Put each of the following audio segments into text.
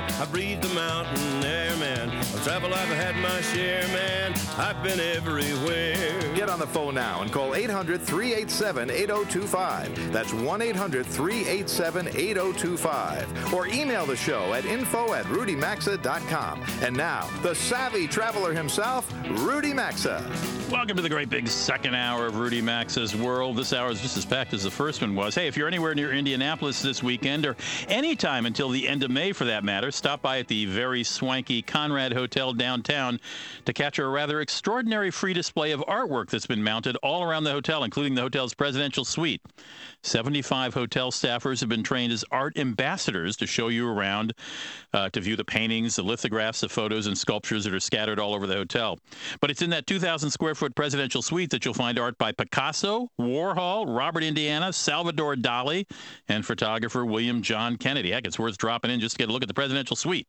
I breathe the mountain air, man. I've traveled, I've had my share, man. I've been everywhere. Get on the phone now and call 800 387 8025. That's 1 800 387 8025. Or email the show at info at rudymaxa.com. And now, the savvy traveler himself, Rudy Maxa. Welcome to the great big second hour of Rudy Maxa's World. This hour is just as packed as the first one was. Hey, if you're anywhere near Indianapolis this weekend or anytime until the end of May for that matter, stop by at the very swanky Conrad Hotel downtown to catch a rather extraordinary free display of artwork that's been mounted all around the hotel, including the hotel's presidential suite. 75 hotel staffers have been trained as art ambassadors to show you around, uh, to view the paintings, the lithographs, the photos, and sculptures that are scattered all over the hotel. But it's in that 2,000 square foot presidential suite that you'll find art by Picasso, Warhol, Robert Indiana, Salvador Dali, and photographer William John Kennedy. Heck, it's worth dropping in just to get a look at the presidential suite.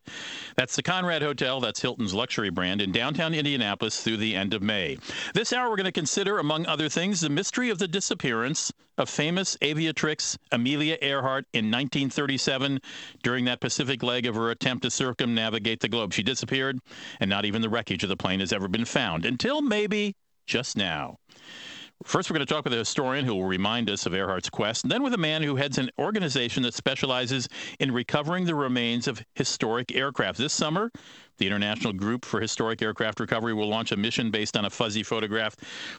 That's the Conrad Hotel, that's Hilton's luxury brand, in downtown Indianapolis through the end of May. This hour, we're going to consider, among other things, the mystery of the disappearance of famous aviatrix Amelia Earhart in 1937 during that Pacific leg of her attempt to circumnavigate the globe. She disappeared, and not even the wreckage of the plane has ever been found until maybe just now. First, we're going to talk with a historian who will remind us of Earhart's quest, and then with a man who heads an organization that specializes in recovering the remains of historic aircraft. This summer, the International Group for Historic Aircraft Recovery will launch a mission based on a fuzzy photograph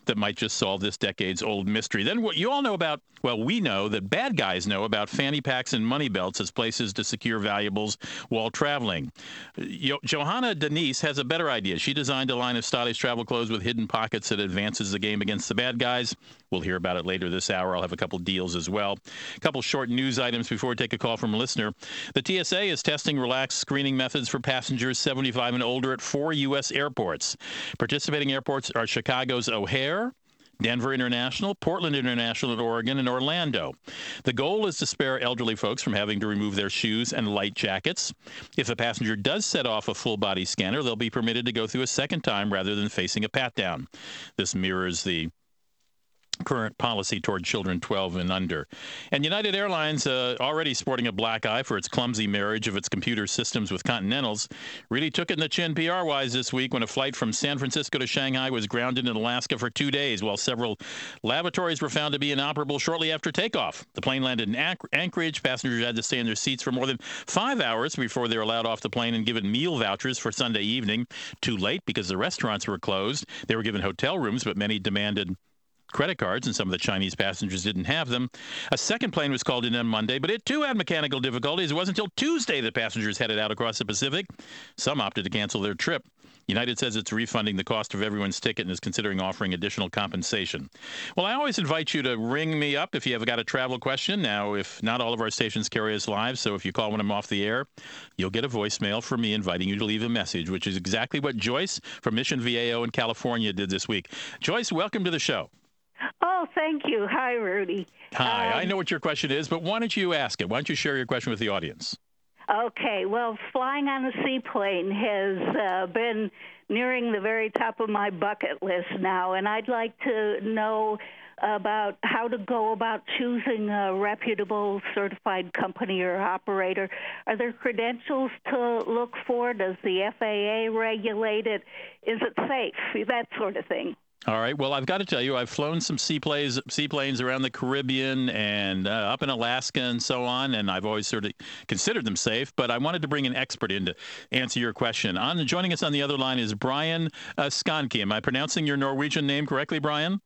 that might just solve this decade's old mystery. Then, what you all know about, well, we know that bad guys know about fanny packs and money belts as places to secure valuables while traveling. Jo- Johanna Denise has a better idea. She designed a line of stylish travel clothes with hidden pockets that advances the game against the bad guys. We'll hear about it later this hour. I'll have a couple deals as well. A couple short news items before we take a call from a listener. The TSA is testing relaxed screening methods for passengers 75 and older at four U.S. airports. Participating airports are Chicago's O'Hare, Denver International, Portland International in Oregon, and Orlando. The goal is to spare elderly folks from having to remove their shoes and light jackets. If a passenger does set off a full body scanner, they'll be permitted to go through a second time rather than facing a pat down. This mirrors the current policy toward children 12 and under. And United Airlines, uh, already sporting a black eye for its clumsy marriage of its computer systems with Continentals, really took it in the chin PR wise this week when a flight from San Francisco to Shanghai was grounded in Alaska for two days while several lavatories were found to be inoperable shortly after takeoff. The plane landed in Anch- Anchorage. Passengers had to stay in their seats for more than five hours before they were allowed off the plane and given meal vouchers for Sunday evening. Too late because the restaurants were closed. They were given hotel rooms, but many demanded credit cards, and some of the Chinese passengers didn't have them. A second plane was called in on Monday, but it too had mechanical difficulties. It wasn't until Tuesday that passengers headed out across the Pacific. Some opted to cancel their trip. United says it's refunding the cost of everyone's ticket and is considering offering additional compensation. Well, I always invite you to ring me up if you have got a travel question. Now, if not all of our stations carry us live, so if you call when I'm off the air, you'll get a voicemail from me inviting you to leave a message, which is exactly what Joyce from Mission Viejo in California did this week. Joyce, welcome to the show. Oh, thank you. Hi, Rudy. Hi, Um, I know what your question is, but why don't you ask it? Why don't you share your question with the audience? Okay, well, flying on a seaplane has uh, been nearing the very top of my bucket list now, and I'd like to know about how to go about choosing a reputable certified company or operator. Are there credentials to look for? Does the FAA regulate it? Is it safe? That sort of thing. All right. Well, I've got to tell you, I've flown some seaplanes, seaplanes around the Caribbean and uh, up in Alaska and so on, and I've always sort of considered them safe. But I wanted to bring an expert in to answer your question. On joining us on the other line is Brian uh, Skanke. Am I pronouncing your Norwegian name correctly, Brian?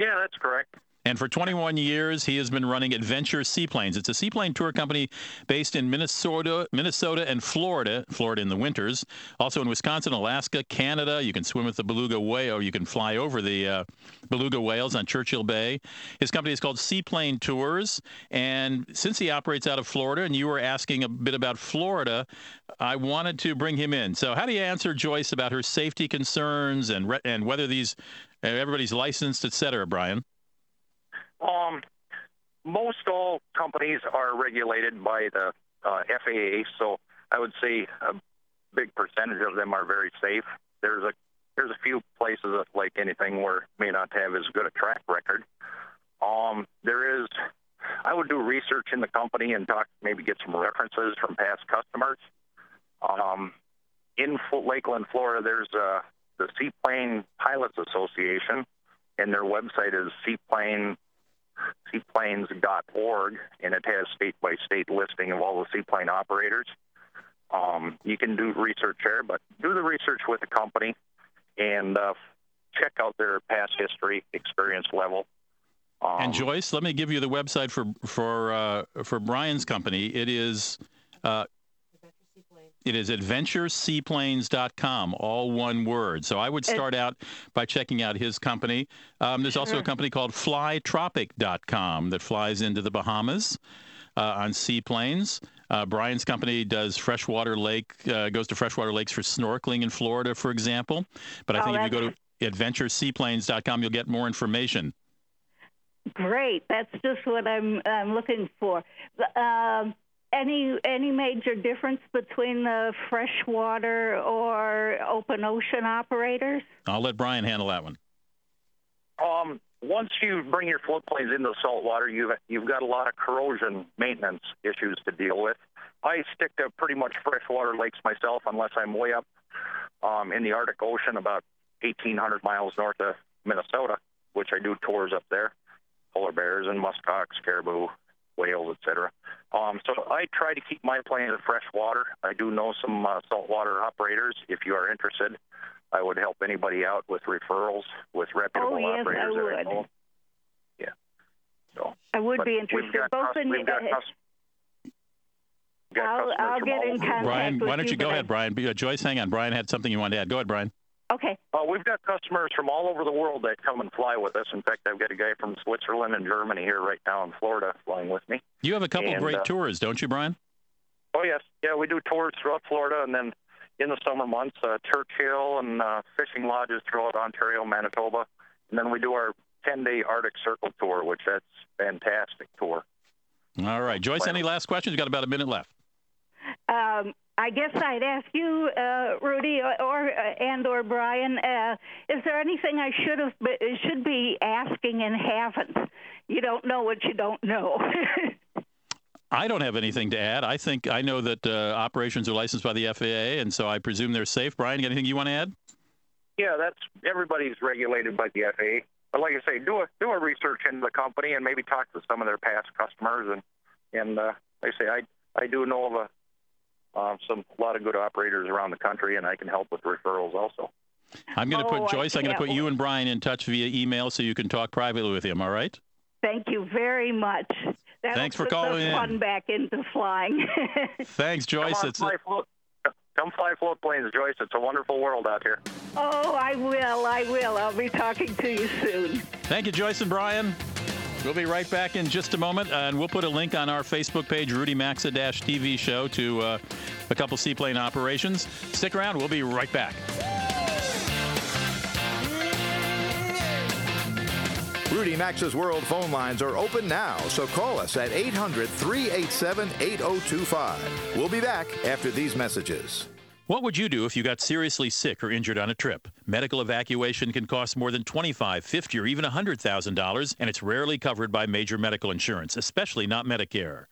Yeah, that's correct. And for 21 years, he has been running Adventure Seaplanes. It's a seaplane tour company based in Minnesota, Minnesota and Florida, Florida in the winters, also in Wisconsin, Alaska, Canada. You can swim with the beluga whale, you can fly over the uh, beluga whales on Churchill Bay. His company is called Seaplane Tours, and since he operates out of Florida, and you were asking a bit about Florida, I wanted to bring him in. So, how do you answer Joyce about her safety concerns and re- and whether these everybody's licensed, et cetera, Brian? Um, most all companies are regulated by the uh, FAA, so I would say a big percentage of them are very safe. There's a there's a few places that, like anything, where may not have as good a track record. Um, there is. I would do research in the company and talk, maybe get some references from past customers. Um, in Lakeland, Florida, there's uh, the Seaplane Pilots Association, and their website is seaplane seaplanes.org, and it has state by state listing of all the seaplane operators. Um, you can do research there, but do the research with the company and uh, check out their past history, experience level. Um, and Joyce, let me give you the website for for uh, for Brian's company. It is uh, it is adventureseaplanes.com, all one word. So I would start out by checking out his company. Um, there's also a company called flytropic.com that flies into the Bahamas uh, on seaplanes. Uh, Brian's company does freshwater lake, uh, goes to freshwater lakes for snorkeling in Florida, for example. But I think oh, if you go to adventureseaplanes.com, you'll get more information. Great. That's just what I'm, I'm looking for. Um, any any major difference between the freshwater or open ocean operators? I'll let Brian handle that one. Um, once you bring your floatplanes into saltwater, you've you've got a lot of corrosion maintenance issues to deal with. I stick to pretty much freshwater lakes myself, unless I'm way up um, in the Arctic Ocean, about 1,800 miles north of Minnesota, which I do tours up there, polar bears and muskox, caribou, whales, etc. Um, so I try to keep my plane in fresh water. I do know some uh, saltwater operators. If you are interested, I would help anybody out with referrals with reputable oh, yes, operators. I would. I. Yeah. So I would be interested. Both in we've got, I'll, I'll get in contact with it. Brian, with why don't you, you go ahead, Brian? Uh, Joyce, hang on. Brian had something you wanted to add. Go ahead, Brian. Okay. Uh, we've got customers from all over the world that come and fly with us. In fact, I've got a guy from Switzerland and Germany here right now in Florida flying with me. You have a couple and, great uh, tours, don't you, Brian? Oh yes, yeah, we do tours throughout Florida, and then in the summer months, uh, Churchill and uh, fishing lodges throughout Ontario, Manitoba, and then we do our 10-day Arctic Circle tour, which that's fantastic tour. All right, Joyce. Any last questions? You got about a minute left. Um, I guess I'd ask you, uh, Rudy, or, or uh, and or Brian, uh, is there anything I should have should be asking and haven't? You don't know what you don't know. I don't have anything to add. I think I know that uh, operations are licensed by the FAA, and so I presume they're safe. Brian, anything you want to add? Yeah, that's everybody's regulated by the FAA. But like I say, do a do a research into the company and maybe talk to some of their past customers and and uh, like I say, I I do know of a uh, some a lot of good operators around the country, and I can help with referrals also. I'm going to oh, put Joyce. I'm going to put you and Brian in touch via email so you can talk privately with him. All right. Thank you very much. That'll Thanks for calling in. Fun back into flying. Thanks, Joyce. Come, on, it's fly, float, come fly float planes, Joyce. It's a wonderful world out here. Oh, I will. I will. I'll be talking to you soon. Thank you, Joyce and Brian. We'll be right back in just a moment, and we'll put a link on our Facebook page, Rudy Maxa TV show, to uh, a couple seaplane operations. Stick around. We'll be right back. Rudy Maxa's World phone lines are open now, so call us at 800 387 8025. We'll be back after these messages. What would you do if you got seriously sick or injured on a trip? Medical evacuation can cost more than $25, $50, or even $100,000, and it's rarely covered by major medical insurance, especially not Medicare.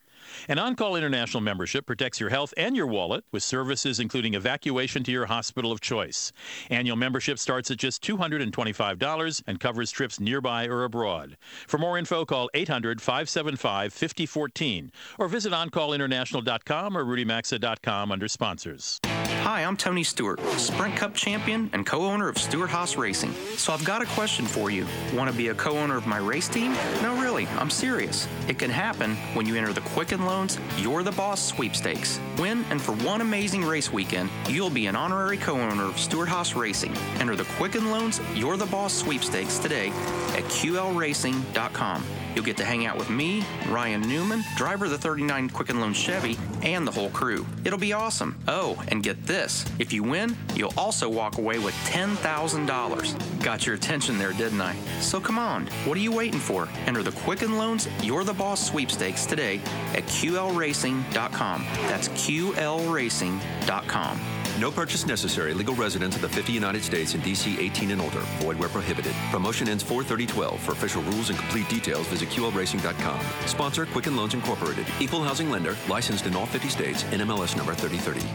An On Call International membership protects your health and your wallet with services including evacuation to your hospital of choice. Annual membership starts at just $225 and covers trips nearby or abroad. For more info, call 800 575 5014 or visit OnCallInternational.com or RudyMaxa.com under sponsors. Hi, I'm Tony Stewart, Sprint Cup champion and co owner of Stewart Haas Racing. So I've got a question for you. Want to be a co owner of my race team? No, really, I'm serious. It can happen when you enter the Quicken Loans You're the Boss sweepstakes. Win, and for one amazing race weekend, you'll be an honorary co owner of Stewart Haas Racing. Enter the Quicken Loans You're the Boss sweepstakes today at QLRacing.com. You'll get to hang out with me, Ryan Newman, driver of the 39 Quicken Loan Chevy, and the whole crew. It'll be awesome. Oh, and get this if you win, you'll also walk away with $10,000. Got your attention there, didn't I? So come on, what are you waiting for? Enter the Quicken Loans You're the Boss sweepstakes today at QLRacing.com. That's QLRacing.com. No purchase necessary. Legal residents of the 50 United States and DC 18 and older. Void where prohibited. Promotion ends 43012. For official rules and complete details, visit QLRacing.com. Sponsor Quicken Loans Incorporated. Equal housing lender. Licensed in all 50 states. NMLS number 3030.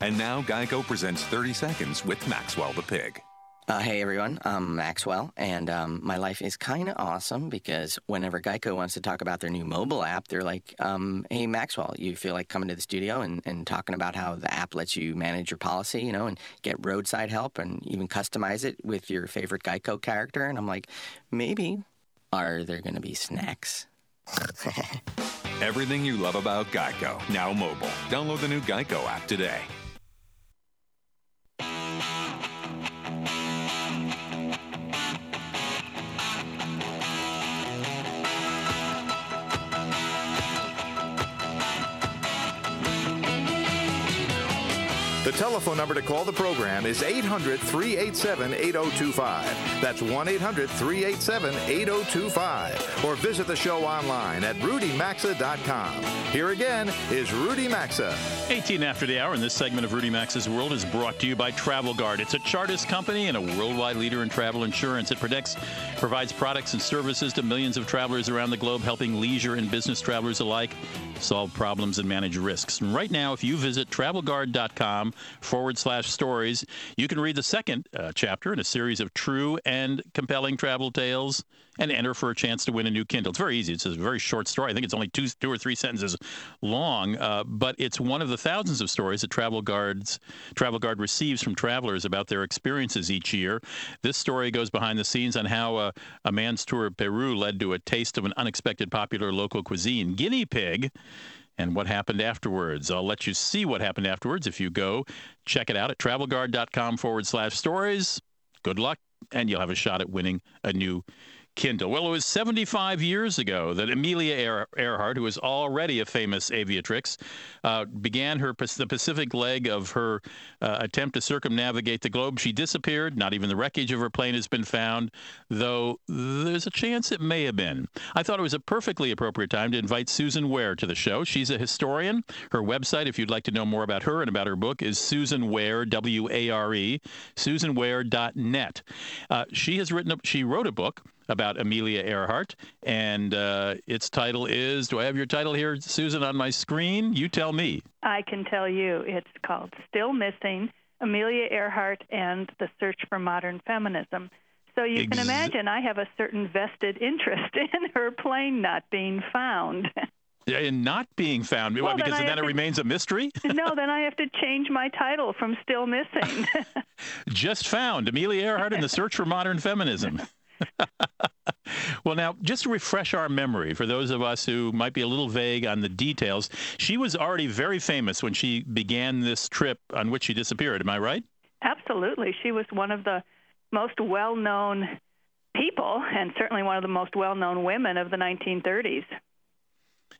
And now Geico presents 30 Seconds with Maxwell the Pig. Uh, hey everyone, I'm Maxwell, and um, my life is kind of awesome because whenever Geico wants to talk about their new mobile app, they're like, um, "Hey Maxwell, you feel like coming to the studio and, and talking about how the app lets you manage your policy, you know, and get roadside help and even customize it with your favorite Geico character?" And I'm like, "Maybe. Are there going to be snacks?" Everything you love about Geico now mobile. Download the new Geico app today. Telephone number to call the program is 800 387 8025. That's 1 800 387 8025. Or visit the show online at rudymaxa.com. Here again is Rudy Maxa. 18 after the hour, and this segment of Rudy Maxa's World is brought to you by Travel Guard. It's a Chartis company and a worldwide leader in travel insurance. It protects, provides products and services to millions of travelers around the globe, helping leisure and business travelers alike solve problems and manage risks. And right now, if you visit travelguard.com forward slash stories, you can read the second uh, chapter in a series of true and compelling travel tales and enter for a chance to win a new Kindle. It's very easy. It's a very short story. I think it's only two, two or three sentences long, uh, but it's one of the thousands of stories that Travel Guards Travel Guard receives from travelers about their experiences each year. This story goes behind the scenes on how uh, a man's tour of Peru led to a taste of an unexpected popular local cuisine, guinea pig and what happened afterwards. I'll let you see what happened afterwards if you go check it out at travelguard.com forward slash stories. Good luck, and you'll have a shot at winning a new Kindle. Well, it was 75 years ago that Amelia Earhart, who was already a famous aviatrix, uh, began her the Pacific leg of her uh, attempt to circumnavigate the globe. She disappeared. Not even the wreckage of her plane has been found, though there's a chance it may have been. I thought it was a perfectly appropriate time to invite Susan Ware to the show. She's a historian. Her website, if you'd like to know more about her and about her book, is Susan Ware, W-A-R-E, SusanWare.net. Uh, she has written. A, she wrote a book about Amelia Earhart, and uh, its title is. Do I have your title here, Susan, on my screen? You tell me. I can tell you. It's called Still Missing Amelia Earhart and the Search for Modern Feminism. So you Ex- can imagine I have a certain vested interest in her plane not being found. Yeah, In not being found, well, because then, then it to, remains a mystery. no, then I have to change my title from "Still Missing." Just found Amelia Earhart in the search for modern feminism. well, now, just to refresh our memory for those of us who might be a little vague on the details, she was already very famous when she began this trip on which she disappeared. Am I right? Absolutely. She was one of the most well known people, and certainly one of the most well known women of the 1930s.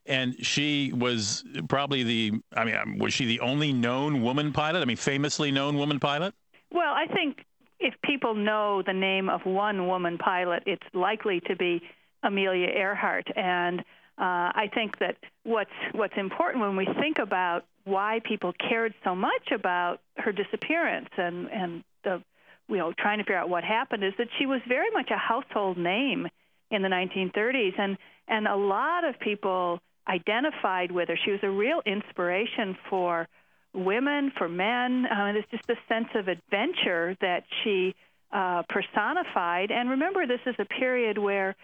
And she was probably the, I mean, was she the only known woman pilot? I mean, famously known woman pilot? Well, I think if people know the name of one woman pilot, it's likely to be Amelia Earhart. And uh, I think that what's what's important when we think about why people cared so much about her disappearance and and the you know trying to figure out what happened is that she was very much a household name in the 1930s and and a lot of people identified with her. She was a real inspiration for women, for men. Uh, there's just a sense of adventure that she uh, personified. And remember, this is a period where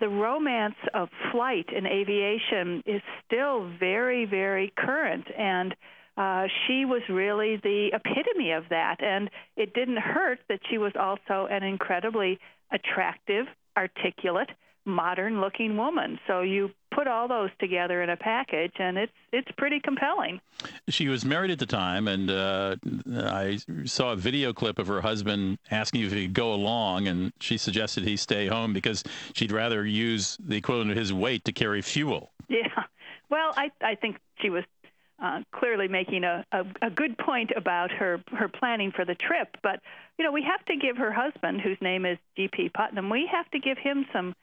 the romance of flight and aviation is still very, very current. And uh, she was really the epitome of that. And it didn't hurt that she was also an incredibly attractive, articulate, modern looking woman. So you put all those together in a package, and it's it's pretty compelling. She was married at the time, and uh, I saw a video clip of her husband asking if he could go along, and she suggested he stay home because she'd rather use the equivalent of his weight to carry fuel. Yeah, well, I I think she was uh, clearly making a, a, a good point about her her planning for the trip. But you know, we have to give her husband, whose name is G.P. Putnam, we have to give him some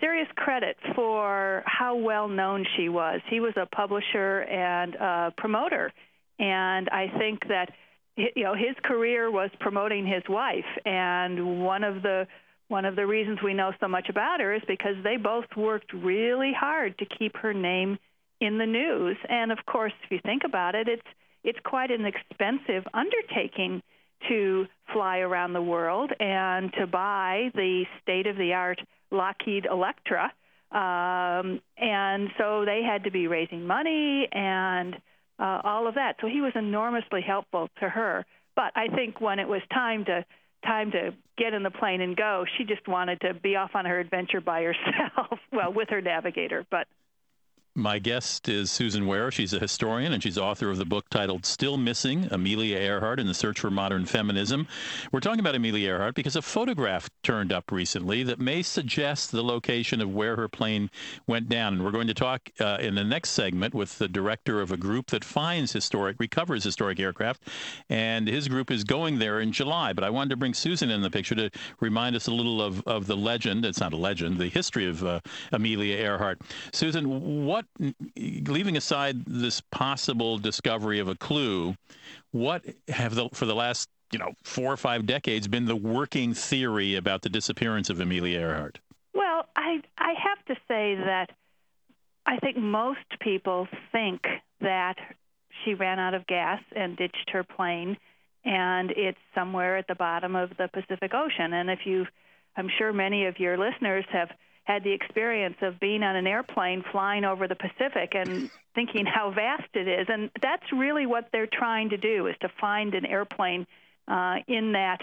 serious credit for how well known she was. He was a publisher and a promoter, and I think that you know his career was promoting his wife, and one of the one of the reasons we know so much about her is because they both worked really hard to keep her name in the news. And of course, if you think about it, it's it's quite an expensive undertaking to fly around the world and to buy the state of the art Lockheed Electra. Um, and so they had to be raising money and uh, all of that. So he was enormously helpful to her. But I think when it was time to time to get in the plane and go, she just wanted to be off on her adventure by herself. well, with her navigator, but my guest is Susan Ware. She's a historian and she's author of the book titled Still Missing Amelia Earhart in the Search for Modern Feminism. We're talking about Amelia Earhart because a photograph turned up recently that may suggest the location of where her plane went down. And we're going to talk uh, in the next segment with the director of a group that finds historic, recovers historic aircraft. And his group is going there in July. But I wanted to bring Susan in the picture to remind us a little of, of the legend. It's not a legend, the history of uh, Amelia Earhart. Susan, what what, leaving aside this possible discovery of a clue, what have the, for the last you know four or five decades been the working theory about the disappearance of Amelia Earhart? Well, I I have to say that I think most people think that she ran out of gas and ditched her plane, and it's somewhere at the bottom of the Pacific Ocean. And if you, I'm sure many of your listeners have had the experience of being on an airplane flying over the Pacific and thinking how vast it is. And that's really what they're trying to do is to find an airplane uh, in that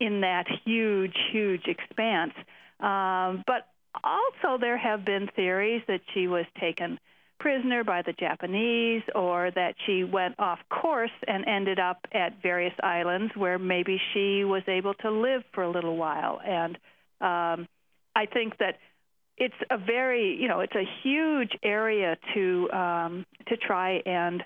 in that huge, huge expanse. Um, but also, there have been theories that she was taken prisoner by the Japanese or that she went off course and ended up at various islands where maybe she was able to live for a little while. And um, I think that it's a very you know it's a huge area to um, to try and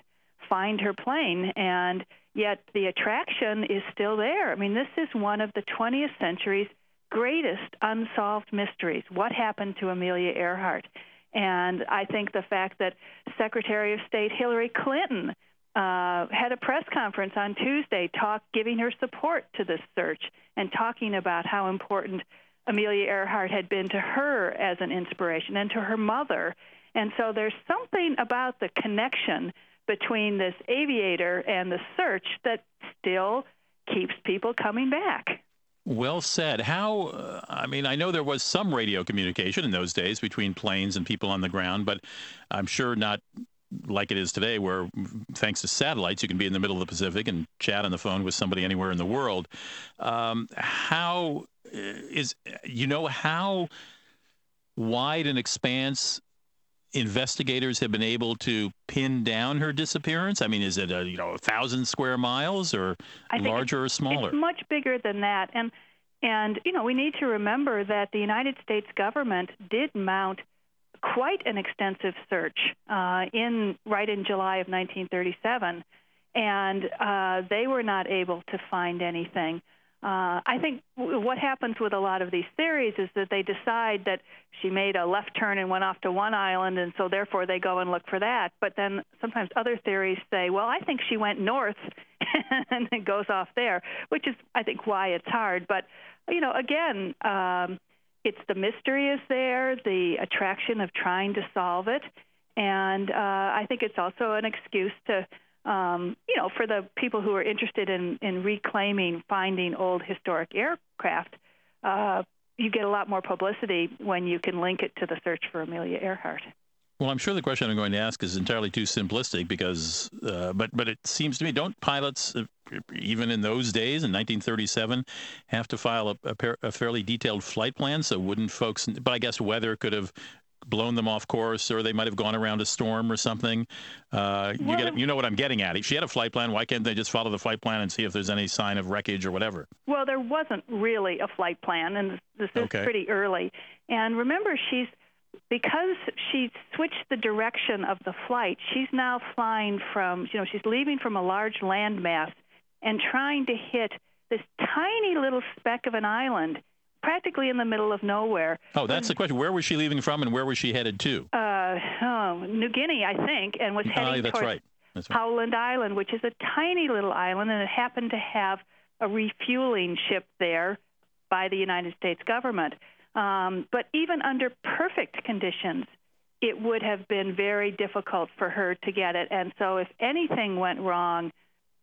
find her plane and yet the attraction is still there. I mean, this is one of the 20th century's greatest unsolved mysteries. What happened to Amelia Earhart? And I think the fact that Secretary of State Hillary Clinton uh, had a press conference on Tuesday, talk giving her support to this search and talking about how important Amelia Earhart had been to her as an inspiration and to her mother. And so there's something about the connection between this aviator and the search that still keeps people coming back. Well said. How, uh, I mean, I know there was some radio communication in those days between planes and people on the ground, but I'm sure not like it is today, where thanks to satellites, you can be in the middle of the Pacific and chat on the phone with somebody anywhere in the world. Um, how is you know how wide an expanse investigators have been able to pin down her disappearance? I mean, is it a you know a thousand square miles or larger or smaller? It's much bigger than that, and and you know we need to remember that the United States government did mount quite an extensive search uh, in right in July of 1937, and uh, they were not able to find anything. Uh, I think w- what happens with a lot of these theories is that they decide that she made a left turn and went off to one island, and so therefore they go and look for that. But then sometimes other theories say, well, I think she went north and it goes off there, which is, I think, why it's hard. But, you know, again, um, it's the mystery is there, the attraction of trying to solve it, and uh, I think it's also an excuse to um, you know, for the people who are interested in, in reclaiming, finding old historic aircraft, uh, you get a lot more publicity when you can link it to the search for Amelia Earhart. Well, I'm sure the question I'm going to ask is entirely too simplistic because, uh, but but it seems to me, don't pilots, uh, even in those days in 1937, have to file a, a, a fairly detailed flight plan? So wouldn't folks? But I guess weather could have blown them off course, or they might have gone around a storm or something. Uh, you get, you know what I'm getting at. If she had a flight plan, why can't they just follow the flight plan and see if there's any sign of wreckage or whatever? Well, there wasn't really a flight plan, and this is okay. pretty early. And remember, she's because she switched the direction of the flight. She's now flying from, you know, she's leaving from a large landmass and trying to hit this tiny little speck of an island practically in the middle of nowhere. Oh, that's the question. Where was she leaving from, and where was she headed to? Uh, oh, New Guinea, I think, and was heading uh, that's towards, right. right. Howland Island, which is a tiny little island, and it happened to have a refueling ship there by the United States government. Um, but even under perfect conditions, it would have been very difficult for her to get it. And so, if anything went wrong,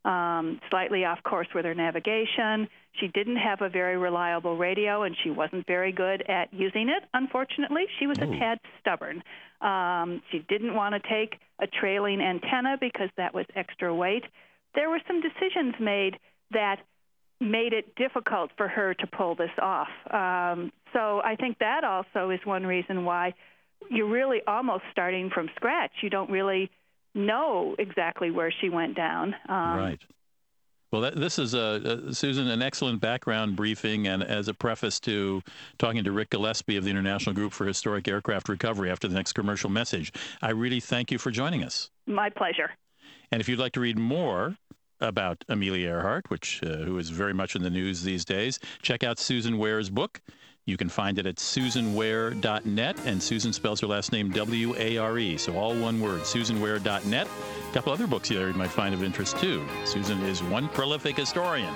um, slightly off course with her navigation, she didn't have a very reliable radio, and she wasn't very good at using it. Unfortunately, she was Ooh. a tad stubborn. Um, she didn't want to take a trailing antenna because that was extra weight. There were some decisions made that made it difficult for her to pull this off. Um, so I think that also is one reason why you're really almost starting from scratch. You don't really know exactly where she went down. Um, right. Well, that, this is, uh, uh, Susan, an excellent background briefing, and as a preface to talking to Rick Gillespie of the International Group for Historic Aircraft Recovery after the next commercial message. I really thank you for joining us. My pleasure. And if you'd like to read more about Amelia Earhart, which uh, who is very much in the news these days, check out Susan Ware's book. You can find it at susanware.net, and Susan spells her last name W A R E, so all one word, susanware.net. A couple other books there you might find of interest too. Susan is one prolific historian.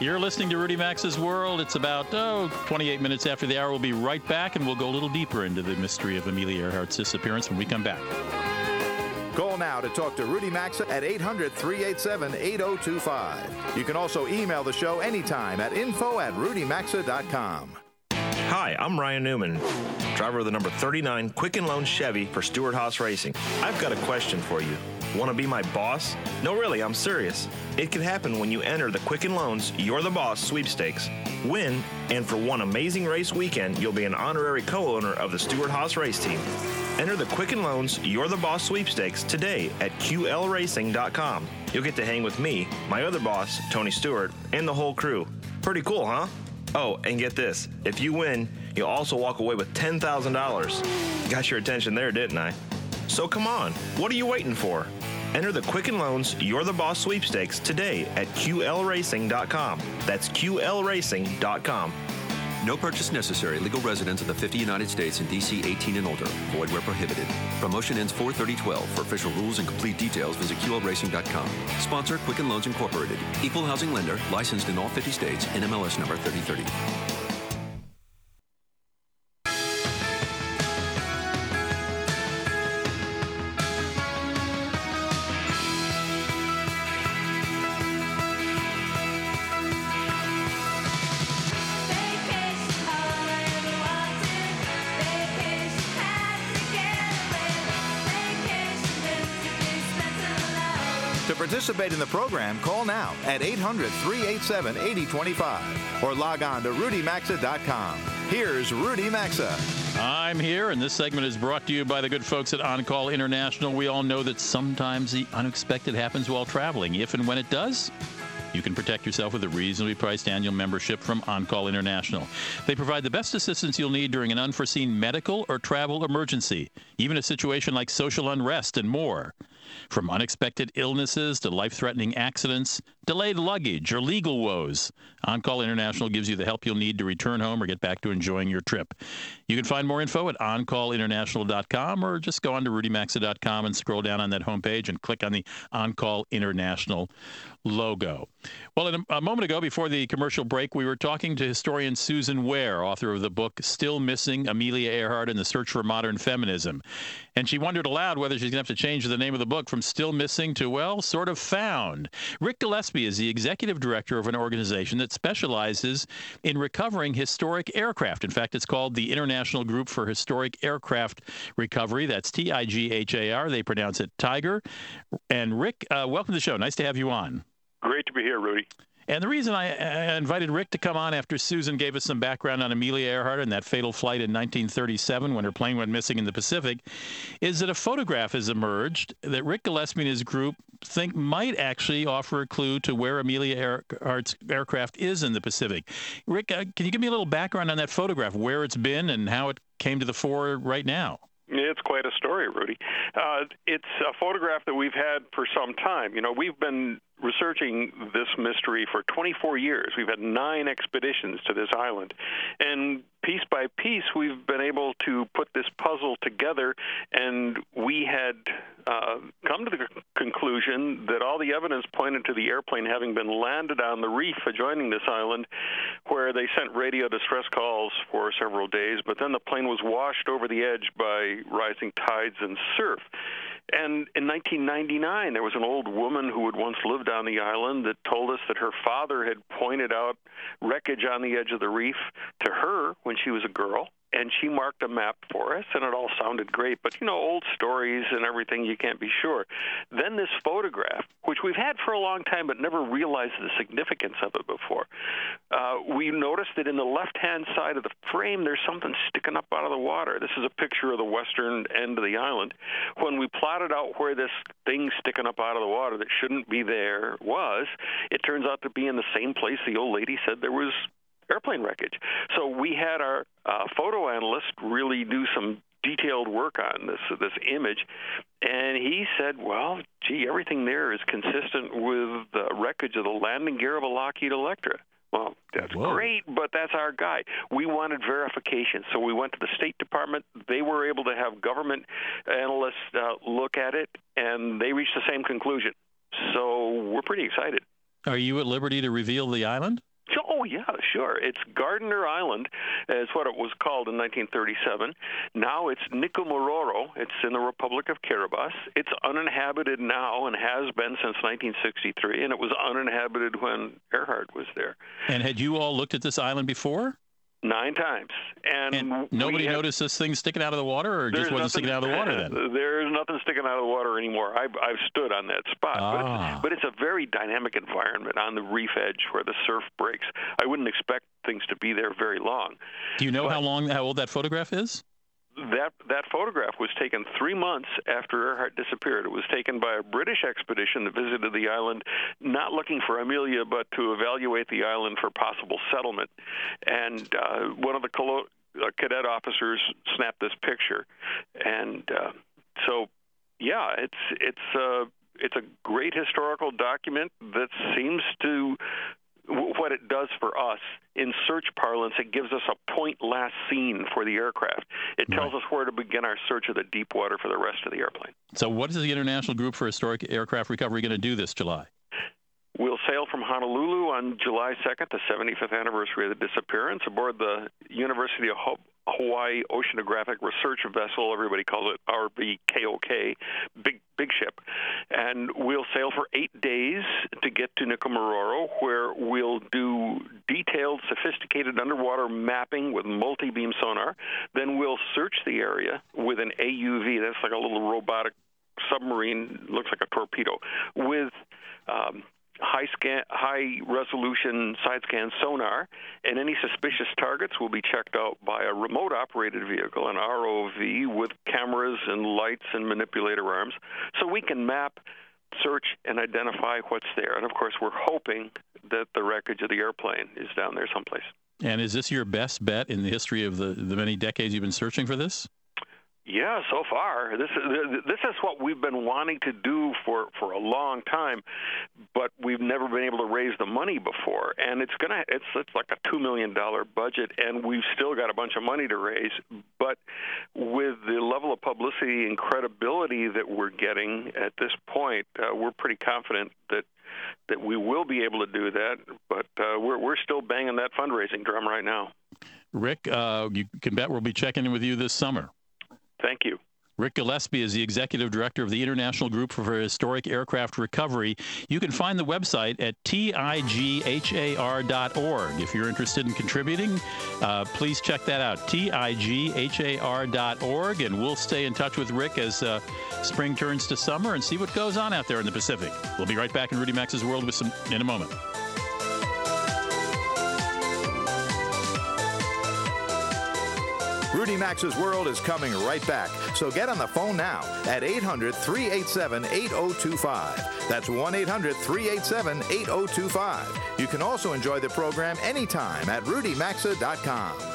You're listening to Rudy Maxa's World. It's about, oh, 28 minutes after the hour. We'll be right back, and we'll go a little deeper into the mystery of Amelia Earhart's disappearance when we come back. Call now to talk to Rudy Maxa at 800 387 8025. You can also email the show anytime at info at rudymaxa.com. Hi, I'm Ryan Newman, driver of the number 39 Quicken Loan Chevy for Stewart Haas Racing. I've got a question for you. Want to be my boss? No, really, I'm serious. It can happen when you enter the Quicken Loans You're the Boss sweepstakes. Win, and for one amazing race weekend, you'll be an honorary co owner of the Stewart Haas race team. Enter the Quicken Loans You're the Boss sweepstakes today at QLRacing.com. You'll get to hang with me, my other boss, Tony Stewart, and the whole crew. Pretty cool, huh? Oh, and get this if you win, you'll also walk away with $10,000. Got your attention there, didn't I? So come on, what are you waiting for? Enter the Quicken Loans You're the Boss sweepstakes today at QLRacing.com. That's QLRacing.com. No purchase necessary. Legal residents of the 50 United States and DC 18 and older. Void where prohibited. Promotion ends 43012. For official rules and complete details, visit QLRacing.com. Sponsor Quicken Loans Incorporated. Equal housing lender. Licensed in all 50 states. NMLS number 3030. Participate in the program, call now at 800 387 8025 or log on to rudymaxa.com. Here's Rudy Maxa. I'm here, and this segment is brought to you by the good folks at On Call International. We all know that sometimes the unexpected happens while traveling. If and when it does, you can protect yourself with a reasonably priced annual membership from On Call International. They provide the best assistance you'll need during an unforeseen medical or travel emergency, even a situation like social unrest and more. From unexpected illnesses to life threatening accidents, delayed luggage, or legal woes, OnCall International gives you the help you'll need to return home or get back to enjoying your trip. You can find more info at OnCallInternational.com or just go on to RudyMaxa.com and scroll down on that homepage and click on the OnCall International logo. Well, a, a, moment ago, before the commercial break, we were talking to historian Susan Ware, author of the book Still Missing Amelia Earhart and the Search for Modern Feminism. And she wondered aloud whether she's going to have to change the name of the book from Still Missing to, well, sort of found. Rick Gillespie is the executive director of an organization that specializes in recovering historic aircraft. In fact, it's called the International Group for Historic Aircraft Recovery. That's T I G H A R. They pronounce it Tiger. And Rick, uh, welcome to the show. Nice to have you on. Great to be here, Rudy. And the reason I, I invited Rick to come on after Susan gave us some background on Amelia Earhart and that fatal flight in 1937 when her plane went missing in the Pacific is that a photograph has emerged that Rick Gillespie and his group think might actually offer a clue to where Amelia Earhart's aircraft is in the Pacific. Rick, uh, can you give me a little background on that photograph, where it's been and how it came to the fore right now? It's quite a story, Rudy. Uh, it's a photograph that we've had for some time. You know, we've been researching this mystery for 24 years. We've had nine expeditions to this island. And piece by piece, we've been able to put this puzzle together, and we had uh, come to the conclusion that all the evidence pointed to the airplane having been landed on the reef adjoining this island, where they sent radio distress calls for several days, but then the plane was washed over the edge by rising tides and surf. And in 1999, there was an old woman who had once lived on the island that told us that her father had pointed out wreckage on the edge of the reef to her when she was a girl and she marked a map for us, and it all sounded great. But you know, old stories and everything, you can't be sure. Then this photograph, we've had for a long time, but never realized the significance of it before. Uh, we noticed that in the left-hand side of the frame, there's something sticking up out of the water. This is a picture of the western end of the island. When we plotted out where this thing sticking up out of the water that shouldn't be there was, it turns out to be in the same place the old lady said there was airplane wreckage. So we had our uh, photo analyst really do some detailed work on this this image, and he said, "Well, gee, everything there is consistent with the wreckage of the landing gear of a Lockheed Electra." Well, that's Whoa. great, but that's our guy. We wanted verification, so we went to the State Department. They were able to have government analysts uh, look at it, and they reached the same conclusion. So we're pretty excited. Are you at liberty to reveal the island? Oh, yeah, sure. It's Gardner Island, is what it was called in 1937. Now it's Nikumaroro. It's in the Republic of Kiribati. It's uninhabited now and has been since 1963, and it was uninhabited when Earhart was there. And had you all looked at this island before? Nine times, and, and nobody noticed this thing sticking out of the water, or just wasn't sticking out of the water then. There's nothing sticking out of the water anymore. I've, I've stood on that spot, ah. but, it's, but it's a very dynamic environment on the reef edge where the surf breaks. I wouldn't expect things to be there very long. Do you know but, how long, how old that photograph is? That that photograph was taken three months after Earhart disappeared. It was taken by a British expedition that visited the island, not looking for Amelia, but to evaluate the island for possible settlement. And uh, one of the colo- uh, cadet officers snapped this picture, and uh, so yeah, it's it's uh, it's a great historical document that seems to what it does for us in search parlance, it gives us a point last seen for the aircraft. It tells right. us where to begin our search of the deep water for the rest of the airplane. So, what is the International Group for Historic Aircraft Recovery going to do this July? We'll sail from Honolulu on July 2nd, the 75th anniversary of the disappearance, aboard the University of Hawaii Oceanographic Research Vessel. Everybody calls it RVKOK, big big ship, and we'll sail for eight days to get to Nikumaroro, where we'll do detailed, sophisticated underwater mapping with multi-beam sonar. Then we'll search the area with an AUV. That's like a little robotic submarine, looks like a torpedo, with um, high scan, high resolution side scan sonar, and any suspicious targets will be checked out by a remote operated vehicle, an ROV, with cameras and lights and manipulator arms, so we can map, search, and identify what's there. And of course, we're hoping that the wreckage of the airplane is down there someplace. And is this your best bet in the history of the, the many decades you've been searching for this? Yeah, so far this is this is what we've been wanting to do for for a long time, but we've never been able to raise the money before. And it's gonna it's it's like a two million dollar budget, and we've still got a bunch of money to raise. But with the level of publicity and credibility that we're getting at this point, uh, we're pretty confident that that we will be able to do that. But uh, we're we're still banging that fundraising drum right now. Rick, uh, you can bet we'll be checking in with you this summer. Thank you. Rick Gillespie is the executive director of the International Group for Historic Aircraft Recovery. You can find the website at tighar.org. If you're interested in contributing, uh, please check that out, tighar.org, and we'll stay in touch with Rick as uh, spring turns to summer and see what goes on out there in the Pacific. We'll be right back in Rudy Maxa's World with some in a moment. Rudy Maxa's World is coming right back. So get on the phone now at 800 387 8025. That's 1 800 387 8025. You can also enjoy the program anytime at rudymaxa.com.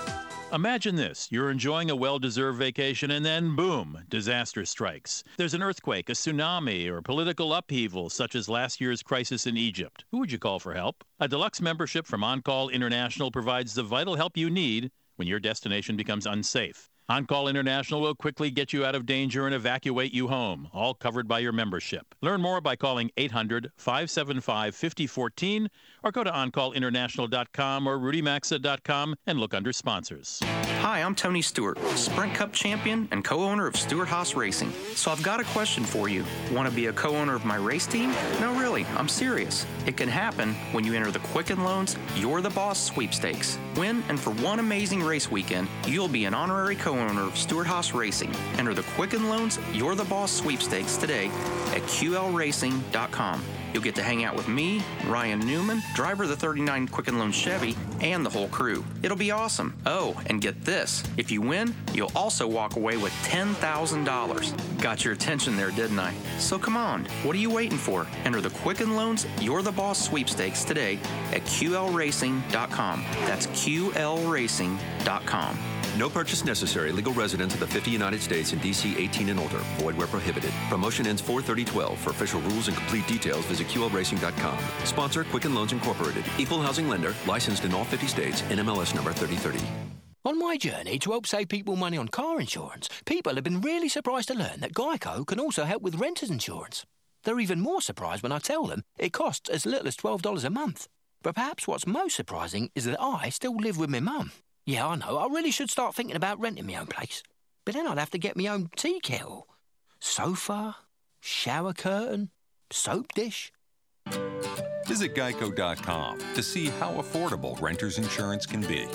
Imagine this you're enjoying a well deserved vacation, and then boom, disaster strikes. There's an earthquake, a tsunami, or political upheaval, such as last year's crisis in Egypt. Who would you call for help? A deluxe membership from On Call International provides the vital help you need when your destination becomes unsafe. On Call International will quickly get you out of danger and evacuate you home, all covered by your membership. Learn more by calling 800 575 5014 or go to OnCallInternational.com or RudyMaxa.com and look under sponsors. Hi, I'm Tony Stewart, Sprint Cup champion and co owner of Stewart Haas Racing. So I've got a question for you. Want to be a co owner of my race team? No, really, I'm serious. It can happen when you enter the Quicken Loans You're the Boss sweepstakes. Win, and for one amazing race weekend, you'll be an honorary co owner of Stewart Haas Racing. Enter the Quicken Loans You're the Boss sweepstakes today at QLRacing.com. You'll get to hang out with me, Ryan Newman, driver of the 39 Quicken Loan Chevy, and the whole crew. It'll be awesome. Oh, and get this if you win, you'll also walk away with $10,000. Got your attention there, didn't I? So come on, what are you waiting for? Enter the Quicken Loans You're the Boss sweepstakes today at QLRacing.com. That's QLRacing.com. No purchase necessary. Legal residents of the 50 United States and DC 18 and older. Void where prohibited. Promotion ends 43012. For official rules and complete details, visit QLRacing.com. Sponsor Quicken Loans Incorporated. Equal housing lender. Licensed in all 50 states. NMLS number 3030. On my journey to help save people money on car insurance, people have been really surprised to learn that Geico can also help with renter's insurance. They're even more surprised when I tell them it costs as little as $12 a month. But perhaps what's most surprising is that I still live with my mum. Yeah, I know, I really should start thinking about renting my own place. But then I'd have to get my own tea kettle, sofa, shower curtain, soap dish. Visit geico.com to see how affordable renter's insurance can be.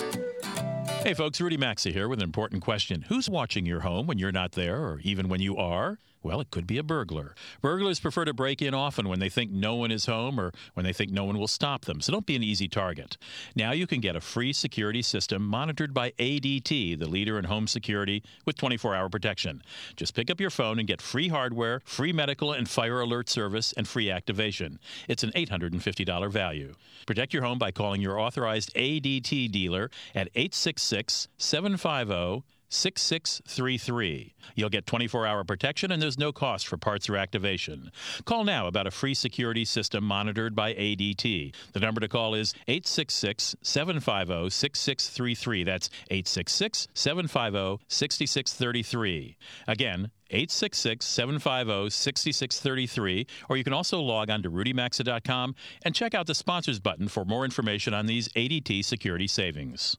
Hey, folks, Rudy Maxa here with an important question. Who's watching your home when you're not there, or even when you are? Well, it could be a burglar. Burglars prefer to break in often when they think no one is home or when they think no one will stop them, so don't be an easy target. Now you can get a free security system monitored by ADT, the leader in home security, with 24 hour protection. Just pick up your phone and get free hardware, free medical and fire alert service, and free activation. It's an $850 value. Protect your home by calling your authorized ADT dealer at 866 750 6633. You'll get 24 hour protection and there's no cost for parts or activation. Call now about a free security system monitored by ADT. The number to call is 866 750 6633. That's 866 750 6633. Again, 866 750 6633, or you can also log on to rudymaxa.com and check out the sponsors button for more information on these ADT security savings.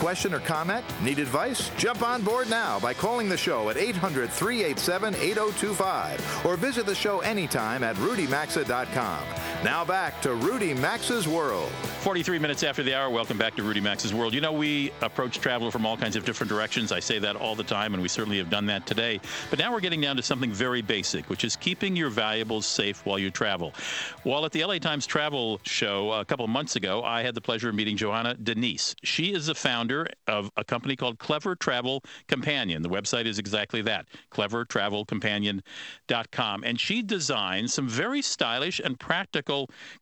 Question or comment? Need advice? Jump on board now by calling the show at 800 387 8025 or visit the show anytime at rudymaxa.com. Now back to Rudy Maxa's World. 43 minutes after the hour, welcome back to Rudy Maxa's World. You know, we approach travel from all kinds of different directions. I say that all the time, and we certainly have done that today. But now we're getting down to something very basic, which is keeping your valuables safe while you travel. While at the LA Times Travel Show a couple of months ago, I had the pleasure of meeting Johanna Denise. She is the founder of a company called Clever Travel Companion. The website is exactly that, clevertravelcompanion.com. And she designed some very stylish and practical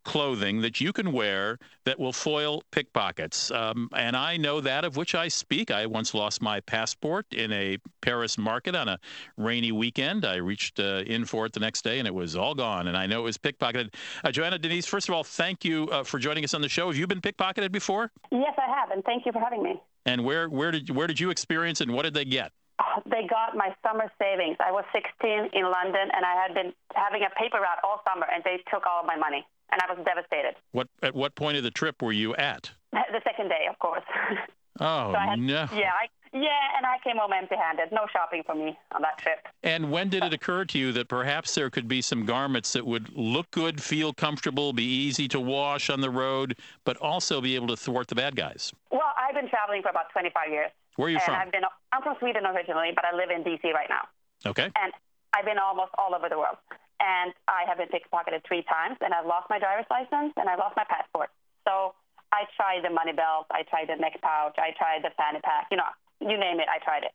clothing that you can wear that will foil pickpockets. Um, and I know that of which I speak. I once lost my passport in a Paris market on a rainy weekend. I reached uh, in for it the next day and it was all gone. And I know it was pickpocketed. Uh, Joanna Denise, first of all, thank you uh, for joining us on the show. Have you been pickpocketed before? Yes, I have, and thank you for having me. And where where did where did you experience and what did they get? They got my summer savings. I was 16 in London, and I had been having a paper route all summer, and they took all of my money, and I was devastated. What at what point of the trip were you at? The second day, of course. Oh so I had, no! Yeah, I, yeah, and I came home empty-handed. No shopping for me on that trip. And when did it occur to you that perhaps there could be some garments that would look good, feel comfortable, be easy to wash on the road, but also be able to thwart the bad guys? Well, I've been traveling for about 25 years. Where are you and from? I've been. I'm from Sweden originally, but I live in D.C. right now. Okay. And I've been almost all over the world. And I have been pickpocketed three times, and I've lost my driver's license, and I lost my passport. So I tried the money belt, I tried the neck pouch, I tried the fanny pack. You know, you name it, I tried it.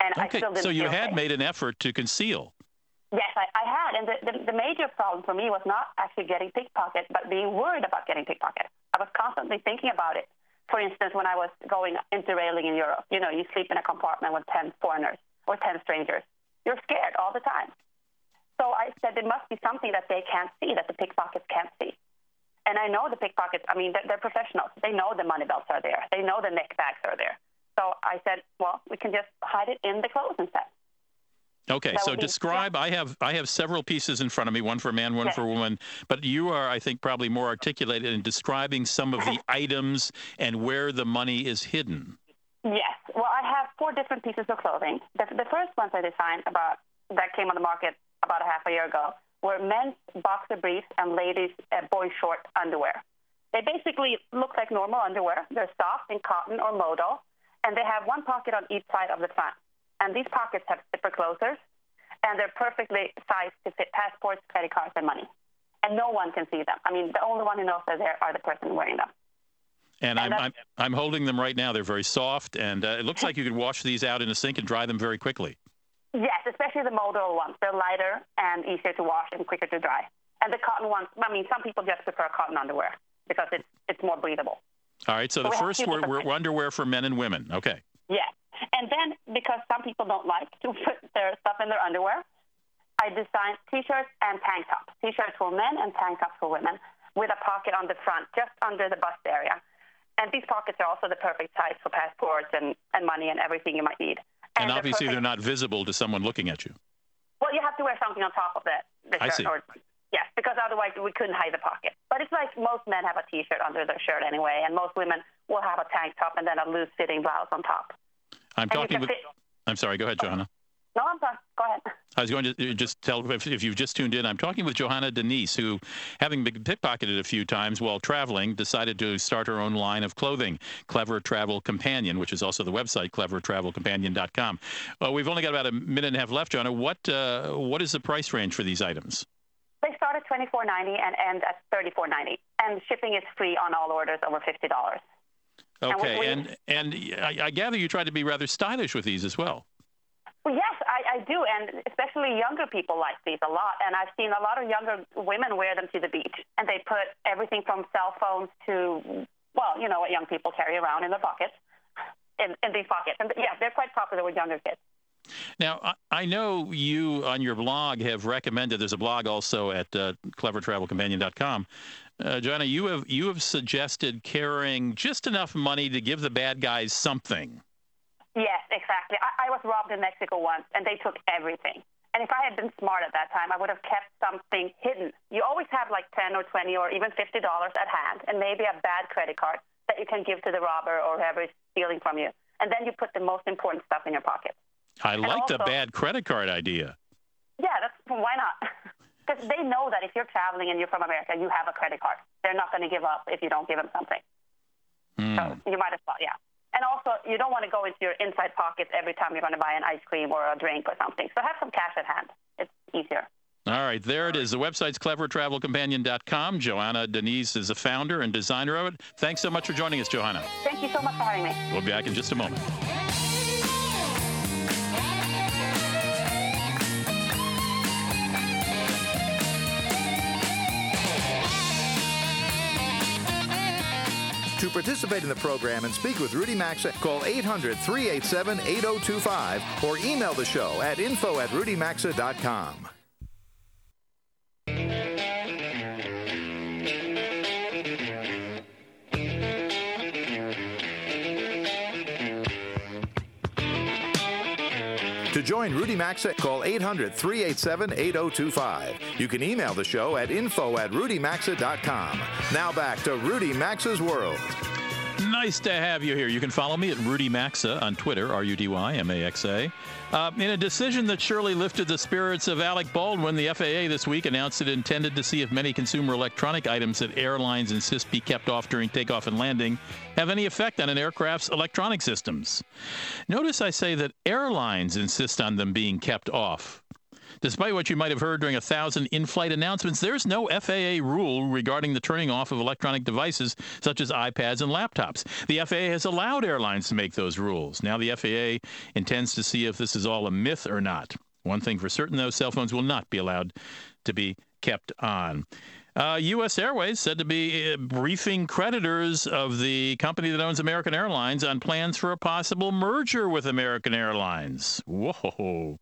And I still didn't so you had made an effort to conceal. Yes, I, I had. And the, the, the major problem for me was not actually getting pickpocketed, but being worried about getting pickpocketed. I was constantly thinking about it. For instance, when I was going interrailing in Europe, you know, you sleep in a compartment with 10 foreigners or 10 strangers. You're scared all the time. So I said there must be something that they can't see, that the pickpockets can't see. And I know the pickpockets, I mean, they're, they're professionals. They know the money belts are there. They know the neck bags are there. So I said, well, we can just hide it in the clothes instead. Okay, That so be- describe. I have I have several pieces in front of me, one for a man, one for a woman. But you are, I think, probably more articulated in describing some of the items and where the money is hidden. Yes. Well, I have four different pieces of clothing. The, the first ones I designed about that came on the market about a half a year ago were men's boxer briefs and ladies' uh, boy short underwear. They basically look like normal underwear. They're soft in cotton or modal, and they have one pocket on each side of the front. And these pockets have zipper closers, and they're perfectly sized to fit passports, credit cards, and money. And no one can see them. I mean, the only one who knows they're there are the person wearing them. And I'm, I'm I'm holding them right now. They're very soft, and uh, it looks like you could wash these out in a sink and dry them very quickly. Yes, especially the modal ones. They're lighter and easier to wash and quicker to dry. And the cotton ones, I mean, some people just prefer cotton underwear because it's, it's more breathable. All right. So So the first were, were underwear for men and women. Okay. Yes. And then because some people don't like to put their stuff in their underwear, I designed T-shirts and tank tops. T-shirts for men and tank tops for women with a pocket on the front, just under the bust area. And these pockets are also the perfect size for passports and, and money and everything you might need. And, they're obviously, they're not visible to someone looking at you. Well, you have to wear something on top of the, the I shirt. see. Or, yes, because otherwise we couldn't hide the pocket. But it's like most men have a T-shirt under their shirt anyway, and most women will have a tank top and then a loose-fitting blouse on top. I'm talking with. fit- I'm sorry. Go ahead, Johanna. No, I'm sorry. Go ahead. I was going to just tell if, if you've just tuned in, I'm talking with Johanna Denise, who, having been pickpocketed a few times while traveling, decided to start her own line of clothing, Clever Travel Companion, which is also the website, clevertravelcompanion.com. Uh, we've only got about a minute and a half left, Johanna. What uh, what is the price range for these items? They start at twenty four ninety and end at thirty four ninety, and shipping is free on all orders over fifty dollars. And we- Okay, we- and and I, I gather you try to be rather stylish with these as well. Well, yes, I, I do, and especially younger people like these a lot. And I've seen a lot of younger women wear them to the beach, and they put everything from cell phones to, well, you know what young people carry around in their pockets, in, in these pockets. And yeah, they're quite popular with younger kids. Now, I, I know you on your blog have recommended. There's a blog also at uh, clevertravelcompanion.com. Uh, Joanna, you have you have suggested carrying just enough money to give the bad guys something. Yes, exactly. I, I was robbed in Mexico once, and they took everything. And if I had been smart at that time, I would have kept something hidden. You always have like 10 or 20 or even $50 at hand, and maybe a bad credit card that you can give to the robber or whoever is stealing from you. And then you put the most important stuff in your pocket. I like the bad credit card idea. Yeah, that's why not? Because they know that if you're traveling and you're from America, you have a credit card. They're not going to give up if you don't give them something. Hmm. You might as well, yeah. And also, you don't want to go into your inside pockets every time you're going to buy an ice cream or a drink or something. So have some cash at hand. It's easier. All right, there it is. The website's clevertravelcompanion.com. Joanna Denise is the founder and designer of it. Thanks so much for joining us, Johanna. Thank you so much for having me. We'll be back in just a moment. Participate in the program and speak with Rudy Maxa, call 800 387 8025 or email the show at info at rudymaxa.com. To join Rudy Maxa, call 800 387 8025. You can email the show at info at rudymaxa.com. Now back to Rudy Maxa's World. Nice to have you here. You can follow me at Rudy Maxa on Twitter, R U D Y M A X A. Uh, in a decision that surely lifted the spirits of Alec Baldwin, the FAA this week announced it intended to see if many consumer electronic items that airlines insist be kept off during takeoff and landing have any effect on an aircraft's electronic systems. Notice I say that airlines insist on them being kept off. Despite what you might have heard during a thousand in flight announcements, there's no FAA rule regarding the turning off of electronic devices such as iPads and laptops. The FAA has allowed airlines to make those rules. Now the FAA intends to see if this is all a myth or not. One thing for certain, though, cell phones will not be allowed to be kept on. Uh, U.S. Airways said to be uh, briefing creditors of the company that owns American Airlines on plans for a possible merger with American Airlines. Whoa.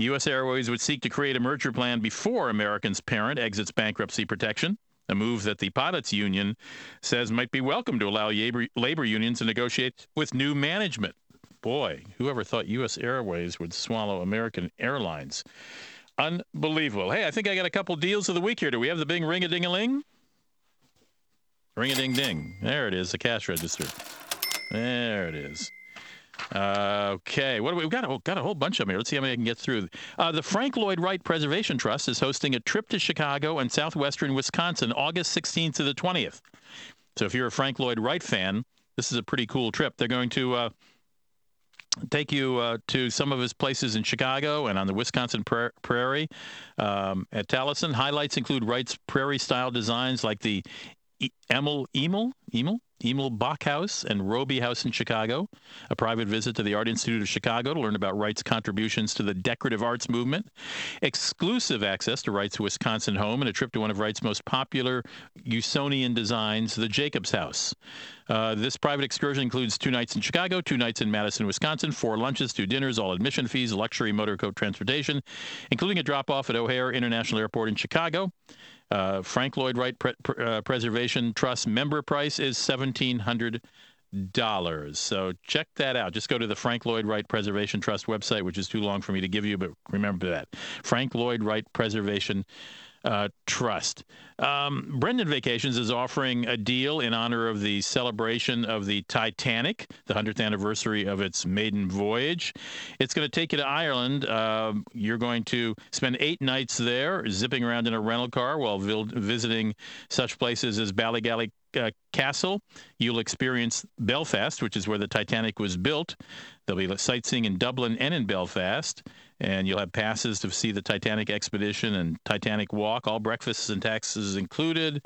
U.S. Airways would seek to create a merger plan before American's parent exits bankruptcy protection, a move that the pilots union says might be welcome to allow labor, unions to negotiate with new management. Boy, whoever thought U.S. Airways would swallow American Airlines? Unbelievable. Hey, I think I got a couple deals of the week here. Do we have the big ring a ding a ling? Ring a ding ding. There it is, the cash register. There it is. Uh, okay, what do we have got? A, got a whole bunch of them here. Let's see how many I can get through. Uh, the Frank Lloyd Wright Preservation Trust is hosting a trip to Chicago and southwestern Wisconsin, August 16th to the 20th. So if you're a Frank Lloyd Wright fan, this is a pretty cool trip. They're going to uh, take you uh, to some of his places in Chicago and on the Wisconsin pra- prairie. Um, at Taliesin, highlights include Wright's prairie-style designs like the Emil Emil Emil Emil Bach House and Robie House in Chicago, a private visit to the Art Institute of Chicago to learn about Wright's contributions to the decorative arts movement, exclusive access to Wright's Wisconsin home, and a trip to one of Wright's most popular Usonian designs, the Jacobs House. Uh, this private excursion includes two nights in Chicago, two nights in Madison, Wisconsin, four lunches, two dinners, all admission fees, luxury motor coach transportation, including a drop off at O'Hare International Airport in Chicago. Uh, Frank Lloyd Wright Pre- uh, Preservation Trust member price is seventeen hundred dollars. So check that out. Just go to the Frank Lloyd Wright Preservation Trust website, which is too long for me to give you, but remember that Frank Lloyd Wright Preservation uh, Trust. Um, Brendan Vacations is offering a deal in honor of the celebration of the Titanic, the 100th anniversary of its maiden voyage. It's going to take you to Ireland. Uh, you're going to spend eight nights there, zipping around in a rental car while visiting such places as Ballygally uh, Castle. You'll experience Belfast, which is where the Titanic was built. There'll be sightseeing in Dublin and in Belfast and you'll have passes to see the Titanic expedition and Titanic walk. All breakfasts and taxes included.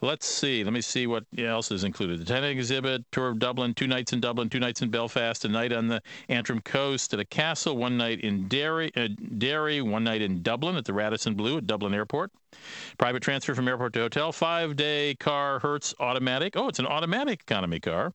Let's see. Let me see what else is included. The Titanic exhibit, tour of Dublin, two nights in Dublin, two nights in Belfast, a night on the Antrim coast at a castle, one night in Derry, uh, Derry, one night in Dublin at the Radisson Blu at Dublin Airport. Private transfer from airport to hotel, five day car Hertz automatic. Oh, it's an automatic economy car.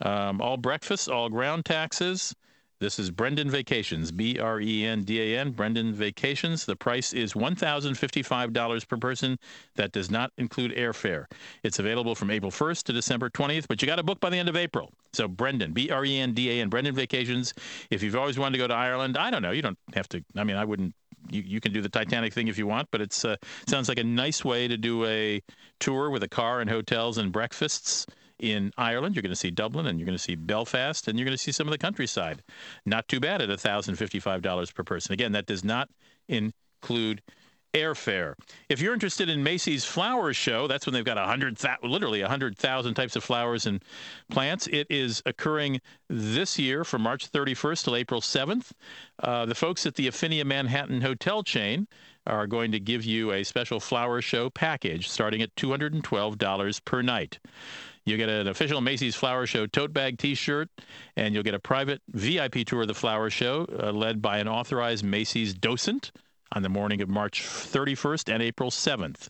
Um, all breakfast, all ground taxes. This is Brendan Vacations, B R E N D A N, Brendan Vacations. The price is $1,055 per person. That does not include airfare. It's available from April 1st to December 20th, but you got to book by the end of April. So, Brendan, B R E N D A N, Brendan Vacations. If you've always wanted to go to Ireland, I don't know. You don't have to. I mean, I wouldn't. You, you can do the Titanic thing if you want, but it uh, sounds like a nice way to do a tour with a car and hotels and breakfasts in Ireland. You're going to see Dublin and you're going to see Belfast and you're going to see some of the countryside. Not too bad at $1,055 per person. Again, that does not include airfare. If you're interested in Macy's Flower Show, that's when they've got a hundred, literally a hundred thousand types of flowers and plants. It is occurring this year from March 31st till April 7th. Uh, the folks at the Affinia Manhattan Hotel chain are going to give you a special flower show package starting at $212 per night. You get an official Macy's Flower Show tote bag T-shirt, and you'll get a private VIP tour of the flower show uh, led by an authorized Macy's docent on the morning of March 31st and April 7th.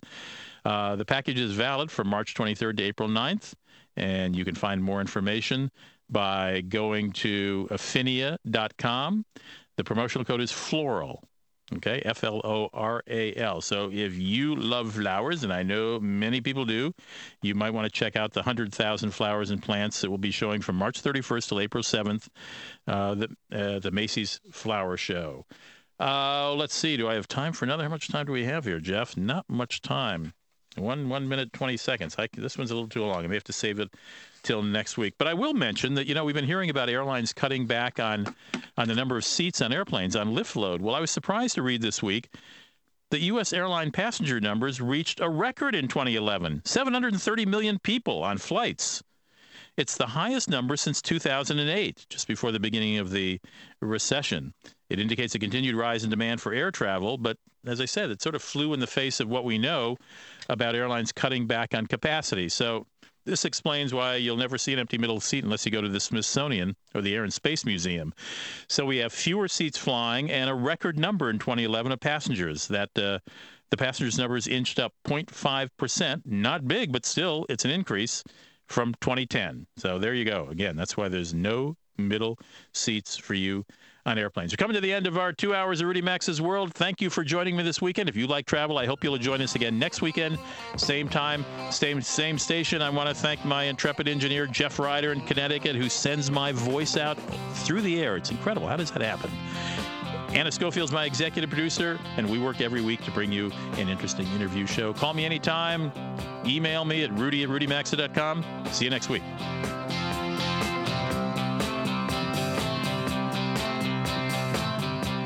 Uh, the package is valid from March 23rd to April 9th, and you can find more information by going to affinia.com. The promotional code is FLORAL. Okay, F L O R A L. So if you love flowers, and I know many people do, you might want to check out the 100,000 flowers and plants that will be showing from March 31st till April 7th, uh, the, uh, the Macy's Flower Show. Uh, let's see, do I have time for another? How much time do we have here, Jeff? Not much time. One one minute twenty seconds. I, this one's a little too long. I may have to save it till next week. But I will mention that you know we've been hearing about airlines cutting back on on the number of seats on airplanes on lift load. Well, I was surprised to read this week that U.S. airline passenger numbers reached a record in 2011 730 million people on flights. It's the highest number since 2008, just before the beginning of the recession. It indicates a continued rise in demand for air travel, but as I said, it sort of flew in the face of what we know about airlines cutting back on capacity. So this explains why you'll never see an empty middle seat unless you go to the Smithsonian or the Air and Space Museum. So we have fewer seats flying and a record number in 2011 of passengers. That uh, the passengers numbers inched up 0.5 percent, not big, but still it's an increase from 2010. So there you go. Again, that's why there's no middle seats for you on airplanes. We're coming to the end of our two hours of Rudy Maxa's World. Thank you for joining me this weekend. If you like travel, I hope you'll join us again next weekend, same time, same same station. I want to thank my intrepid engineer Jeff Ryder in Connecticut, who sends my voice out through the air. It's incredible. How does that happen? Anna Schofield's my executive producer, and we work every week to bring you an interesting interview show. Call me anytime. Email me at rudy at rudymaxa.com. See you next week.